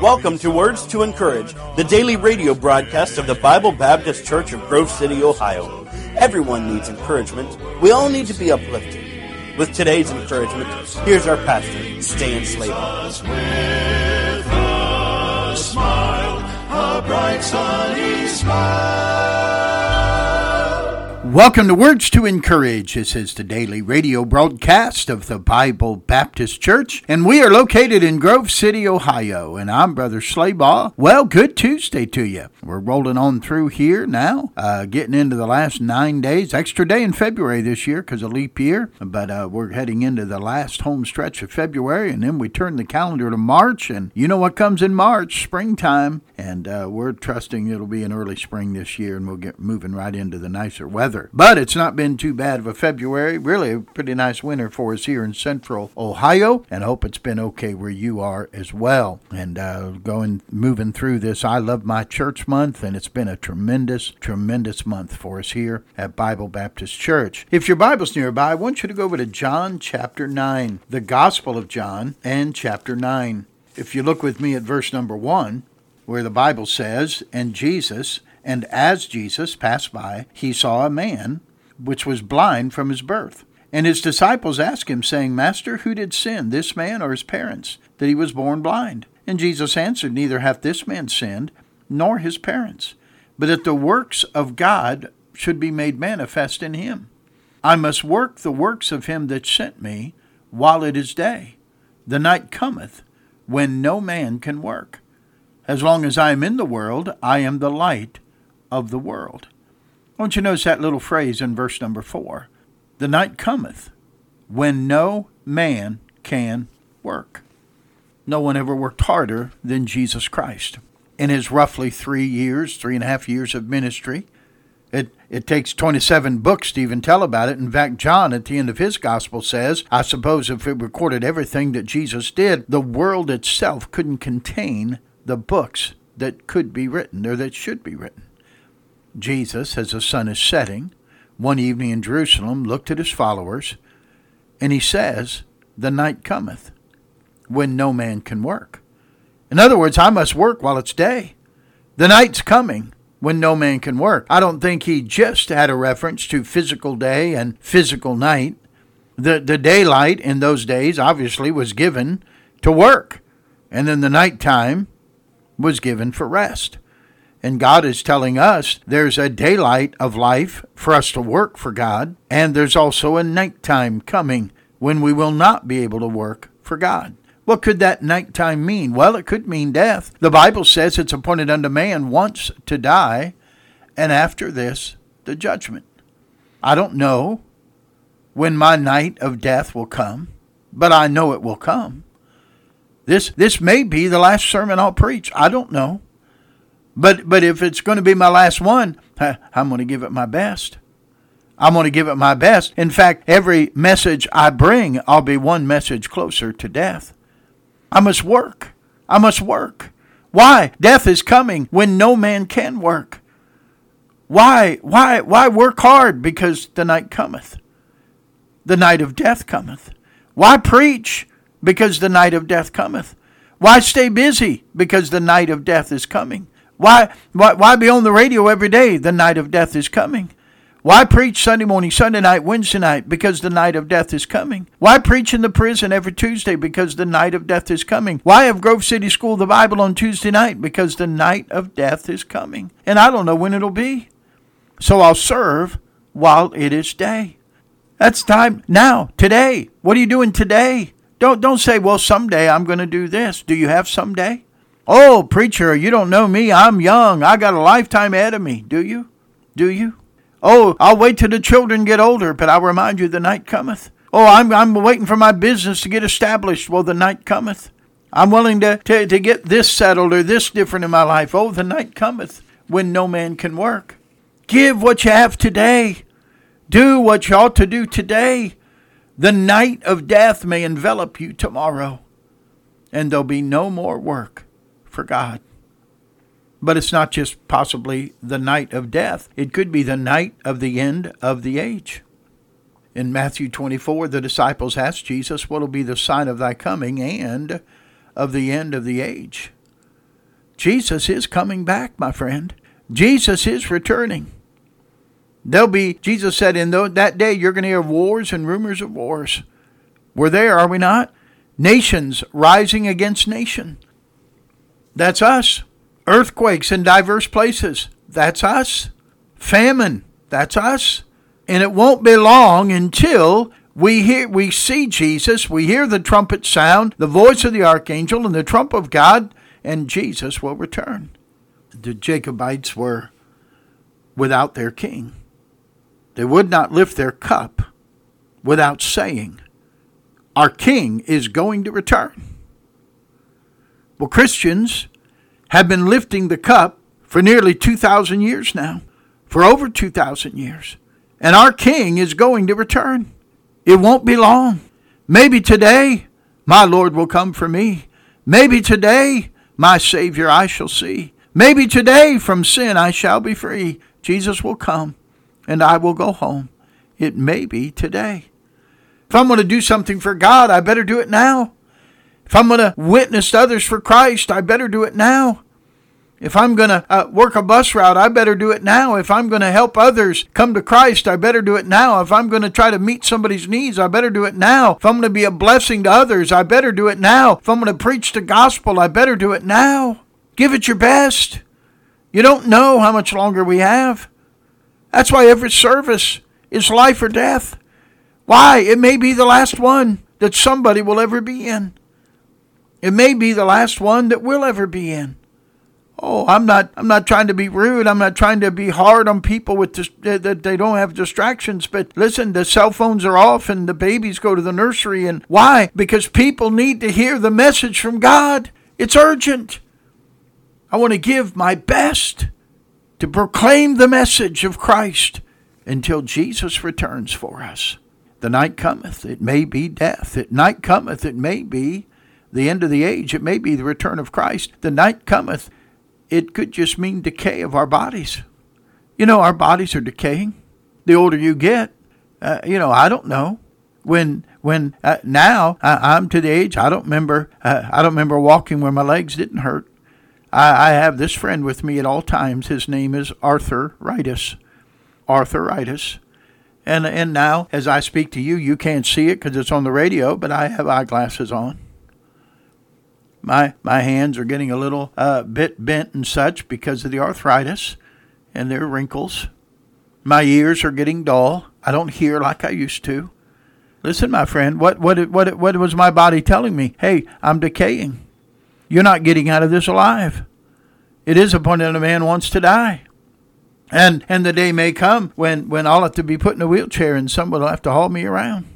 Welcome to Words to Encourage, the daily radio broadcast of the Bible Baptist Church of Grove City, Ohio. Everyone needs encouragement. We all need to be uplifted. With today's encouragement, here's our pastor, Stan Slabaugh. Welcome to Words to Encourage. This is the daily radio broadcast of the Bible Baptist Church, and we are located in Grove City, Ohio. And I'm Brother Slabaugh. Well, good Tuesday to you. We're rolling on through here now, uh, getting into the last nine days, extra day in February this year because of leap year, but uh, we're heading into the last home stretch of February, and then we turn the calendar to March, and you know what comes in March? Springtime, and uh, we're trusting it'll be an early spring this year, and we'll get moving right into the nicer weather. But it's not been too bad of a February. Really a pretty nice winter for us here in central Ohio. And I hope it's been okay where you are as well. And uh, going, moving through this I Love My Church month. And it's been a tremendous, tremendous month for us here at Bible Baptist Church. If your Bible's nearby, I want you to go over to John chapter 9, the Gospel of John, and chapter 9. If you look with me at verse number 1, where the Bible says, And Jesus, and as Jesus passed by, he saw a man which was blind from his birth. And his disciples asked him, saying, Master, who did sin, this man or his parents, that he was born blind? And Jesus answered, Neither hath this man sinned, nor his parents, but that the works of God should be made manifest in him. I must work the works of him that sent me while it is day. The night cometh when no man can work. As long as I am in the world, I am the light of the world. Don't you notice that little phrase in verse number four? The night cometh when no man can work. No one ever worked harder than Jesus Christ. In his roughly three years, three and a half years of ministry, it, it takes 27 books to even tell about it. In fact, John, at the end of his gospel, says, I suppose if it recorded everything that Jesus did, the world itself couldn't contain the books that could be written or that should be written. Jesus, as the sun is setting, one evening in Jerusalem, looked at his followers, and he says, The night cometh when no man can work. In other words, I must work while it's day. The night's coming when no man can work. I don't think he just had a reference to physical day and physical night. The, the daylight in those days obviously was given to work, and then the nighttime was given for rest. And God is telling us there's a daylight of life for us to work for God, and there's also a nighttime coming when we will not be able to work for God. What could that nighttime mean? Well, it could mean death. The Bible says it's appointed unto man once to die, and after this, the judgment. I don't know when my night of death will come, but I know it will come. This this may be the last sermon I'll preach. I don't know. But but if it's going to be my last one, I'm going to give it my best. I'm going to give it my best. In fact, every message I bring, I'll be one message closer to death. I must work. I must work. Why? Death is coming when no man can work. Why? Why? Why work hard? Because the night cometh. The night of death cometh. Why preach? Because the night of death cometh. Why stay busy? Because the night of death is coming. Why, why, why be on the radio every day? The night of death is coming. Why preach Sunday morning, Sunday night, Wednesday night? Because the night of death is coming. Why preach in the prison every Tuesday? Because the night of death is coming. Why have Grove City School the Bible on Tuesday night? Because the night of death is coming. And I don't know when it'll be. So I'll serve while it is day. That's time now, today. What are you doing today? Don't don't say, well, someday I'm going to do this. Do you have someday? Oh, preacher, you don't know me. I'm young. I got a lifetime ahead of me. Do you? Do you? Oh, I'll wait till the children get older, but I'll remind you the night cometh. Oh, I'm, I'm waiting for my business to get established. Well, the night cometh. I'm willing to, to, to get this settled or this different in my life. Oh, the night cometh when no man can work. Give what you have today. Do what you ought to do today. The night of death may envelop you tomorrow, and there'll be no more work for God. But it's not just possibly the night of death, it could be the night of the end of the age. In Matthew 24, the disciples asked Jesus, What will be the sign of thy coming and of the end of the age. Jesus is coming back, my friend. Jesus is returning. There'll be, Jesus said, in that day you're going to hear wars and rumors of wars. We're there, are we not? Nations rising against nation. That's us. Earthquakes in diverse places. That's us. Famine. That's us. And it won't be long until we hear we see Jesus, we hear the trumpet sound, the voice of the archangel and the trump of God, and Jesus will return. The Jacobites were without their king. They would not lift their cup without saying, Our king is going to return. Well, Christians have been lifting the cup for nearly 2,000 years now, for over 2,000 years. And our king is going to return. It won't be long. Maybe today my Lord will come for me. Maybe today my Savior I shall see. Maybe today from sin I shall be free. Jesus will come and I will go home. It may be today. If I'm going to do something for God, I better do it now. If I'm going to witness others for Christ, I better do it now. If I'm going to uh, work a bus route, I better do it now. If I'm going to help others come to Christ, I better do it now. If I'm going to try to meet somebody's needs, I better do it now. If I'm going to be a blessing to others, I better do it now. If I'm going to preach the gospel, I better do it now. Give it your best. You don't know how much longer we have. That's why every service is life or death. Why? It may be the last one that somebody will ever be in. It may be the last one that we'll ever be in. Oh, I'm not. I'm not trying to be rude. I'm not trying to be hard on people with dis- that they don't have distractions. But listen, the cell phones are off and the babies go to the nursery. And why? Because people need to hear the message from God. It's urgent. I want to give my best to proclaim the message of Christ until Jesus returns for us. The night cometh, it may be death. At night cometh, it may be the end of the age. It may be the return of Christ. The night cometh, it could just mean decay of our bodies. You know, our bodies are decaying. The older you get, uh, you know, I don't know. When when uh, now I, am to the age I don't remember uh, I don't remember walking where my legs didn't hurt. I, I have this friend with me at all times. His name is arthritis. Arthritis. And and now as I speak to you, you can't see it because it's on the radio, but I have eyeglasses on my my hands are getting a little uh, bit bent and such because of the arthritis and their wrinkles. My ears are getting dull. I don't hear like I used to. Listen, my friend, what what what what was my body telling me? Hey, I'm decaying. You're not getting out of this alive. It is appointed a man wants to die. And and the day may come when, when I'll have to be put in a wheelchair and someone will have to haul me around.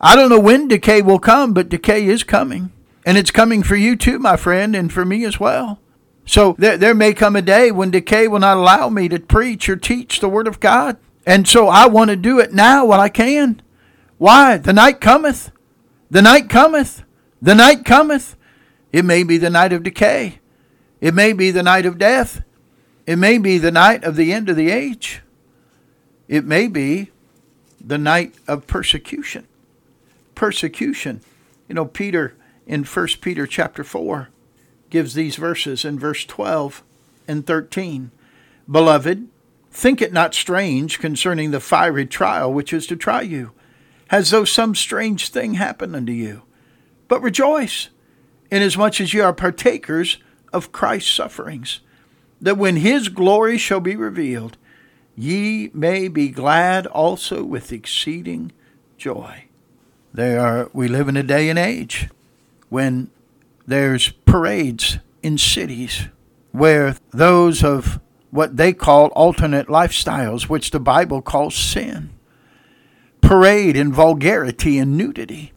I don't know when decay will come, but decay is coming. And it's coming for you too, my friend, and for me as well. So there, there may come a day when decay will not allow me to preach or teach the Word of God. And so I want to do it now while I can. Why? The night cometh. The night cometh. The night cometh. It may be the night of decay. It may be the night of death. It may be the night of the end of the age. It may be the night of persecution. Persecution. You know, Peter in 1 Peter chapter 4 gives these verses in verse 12 and 13. Beloved, think it not strange concerning the fiery trial which is to try you, as though some strange thing happened unto you. But rejoice, inasmuch as ye are partakers of Christ's sufferings, that when his glory shall be revealed, ye may be glad also with exceeding joy. There are we live in a day and age when there's parades in cities where those of what they call alternate lifestyles, which the Bible calls sin, parade in vulgarity and nudity.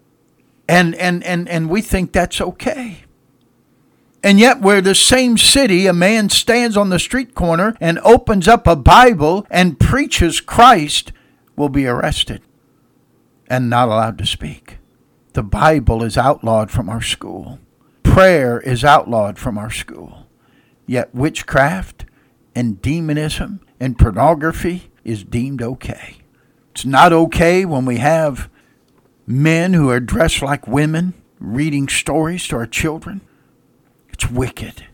And, and, and, and we think that's okay. And yet, where the same city, a man stands on the street corner and opens up a Bible and preaches Christ, will be arrested and not allowed to speak. The Bible is outlawed from our school. Prayer is outlawed from our school. Yet witchcraft and demonism and pornography is deemed okay. It's not okay when we have men who are dressed like women reading stories to our children. It's wicked.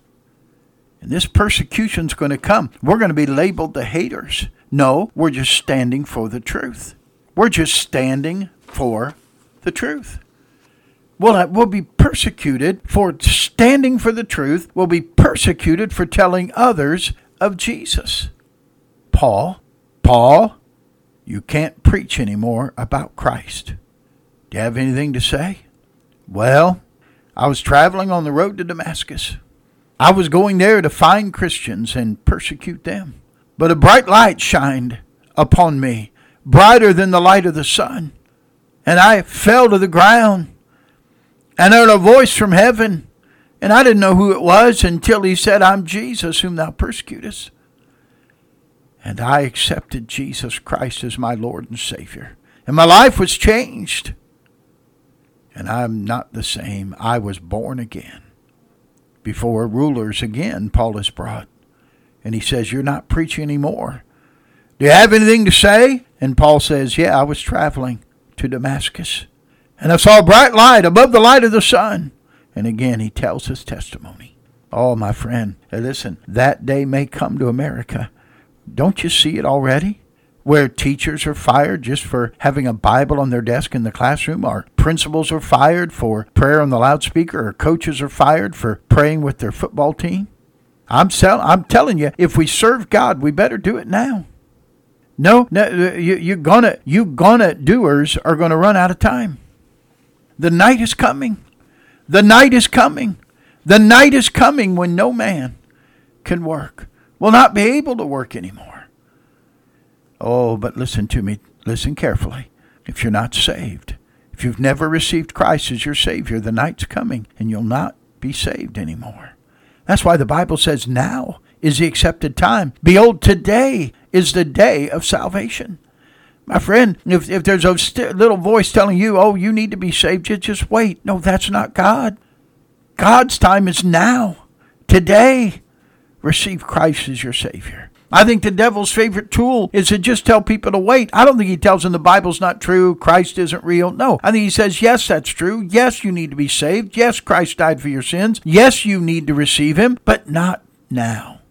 And this persecution's going to come. We're going to be labeled the haters. No, we're just standing for the truth. We're just standing for the truth. We'll, we'll be persecuted for standing for the truth. We'll be persecuted for telling others of Jesus. Paul, Paul, you can't preach anymore about Christ. Do you have anything to say? Well, I was traveling on the road to Damascus. I was going there to find Christians and persecute them. But a bright light shined upon me, brighter than the light of the sun. And I fell to the ground. And I heard a voice from heaven. And I didn't know who it was until he said, I'm Jesus whom thou persecutest. And I accepted Jesus Christ as my Lord and Savior. And my life was changed. And I'm not the same. I was born again. Before rulers again, Paul is brought. And he says, You're not preaching anymore. Do you have anything to say? And Paul says, Yeah, I was traveling to Damascus. And I saw a bright light above the light of the sun. And again, he tells his testimony. Oh, my friend, listen, that day may come to America don't you see it already? Where teachers are fired just for having a Bible on their desk in the classroom, or principals are fired for prayer on the loudspeaker, or coaches are fired for praying with their football team. I'm, sell- I'm telling you, if we serve God, we better do it now. No, no you, you're gonna, you gonna doers are gonna run out of time. The night is coming. The night is coming. The night is coming when no man can work will not be able to work anymore. Oh, but listen to me. Listen carefully. If you're not saved, if you've never received Christ as your Savior, the night's coming and you'll not be saved anymore. That's why the Bible says now is the accepted time. Behold, today is the day of salvation. My friend, if, if there's a st- little voice telling you, oh, you need to be saved, just, just wait. No, that's not God. God's time is now, today receive Christ as your Savior. I think the devil's favorite tool is to just tell people to wait. I don't think he tells them the Bible's not true, Christ isn't real. No, I think he says, yes, that's true. Yes, you need to be saved. Yes, Christ died for your sins. Yes, you need to receive him, but not now.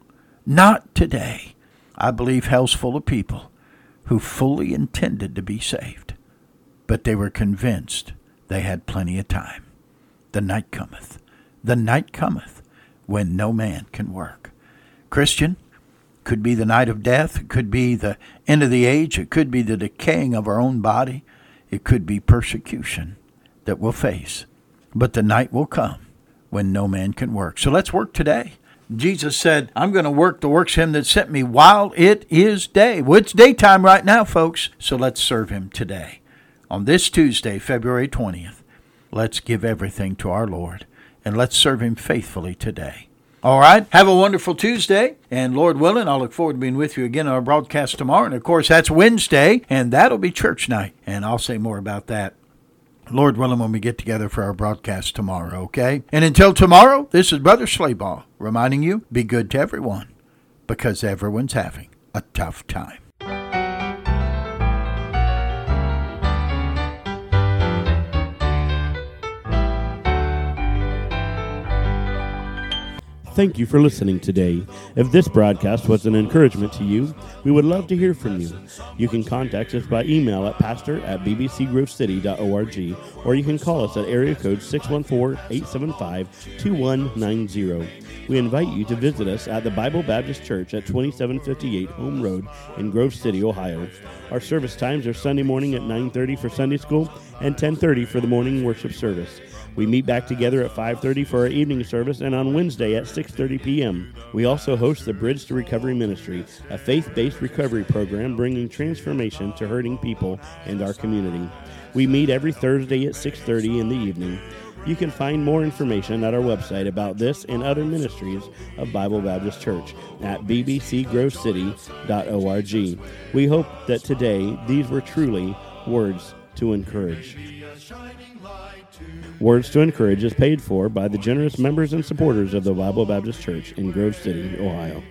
Not today. I believe hell's full of people who fully intended to be saved, but they were convinced they had plenty of time. The night cometh. The night cometh when no man can work. Christian. Could be the night of death. It could be the end of the age. It could be the decaying of our own body. It could be persecution that we'll face. But the night will come when no man can work. So let's work today. Jesus said, I'm going to work the works him that sent me while it is day. Well, it's daytime right now, folks. So let's serve him today. On this Tuesday, February 20th, let's give everything to our Lord and let's serve him faithfully today. All right. Have a wonderful Tuesday. And Lord willing, I'll look forward to being with you again on our broadcast tomorrow. And of course, that's Wednesday, and that'll be church night. And I'll say more about that. Lord willing, when we get together for our broadcast tomorrow, okay? And until tomorrow, this is Brother Slabaugh reminding you be good to everyone because everyone's having a tough time. Thank you for listening today. If this broadcast was an encouragement to you, we would love to hear from you. You can contact us by email at pastor at bbcgrovecity.org or you can call us at area code 614-875-2190. We invite you to visit us at the Bible Baptist Church at 2758 Home Road in Grove City, Ohio. Our service times are Sunday morning at 9:30 for Sunday school and 10:30 for the morning worship service. We meet back together at 5:30 for our evening service and on Wednesday at 6:30 p.m. We also host the Bridge to Recovery Ministry, a faith-based recovery program bringing transformation to hurting people and our community. We meet every Thursday at 6:30 in the evening. You can find more information at our website about this and other ministries of Bible Baptist Church at bbcgrovecity.org. We hope that today these were truly words to encourage. Words to Encourage is paid for by the generous members and supporters of the Bible Baptist Church in Grove City, Ohio.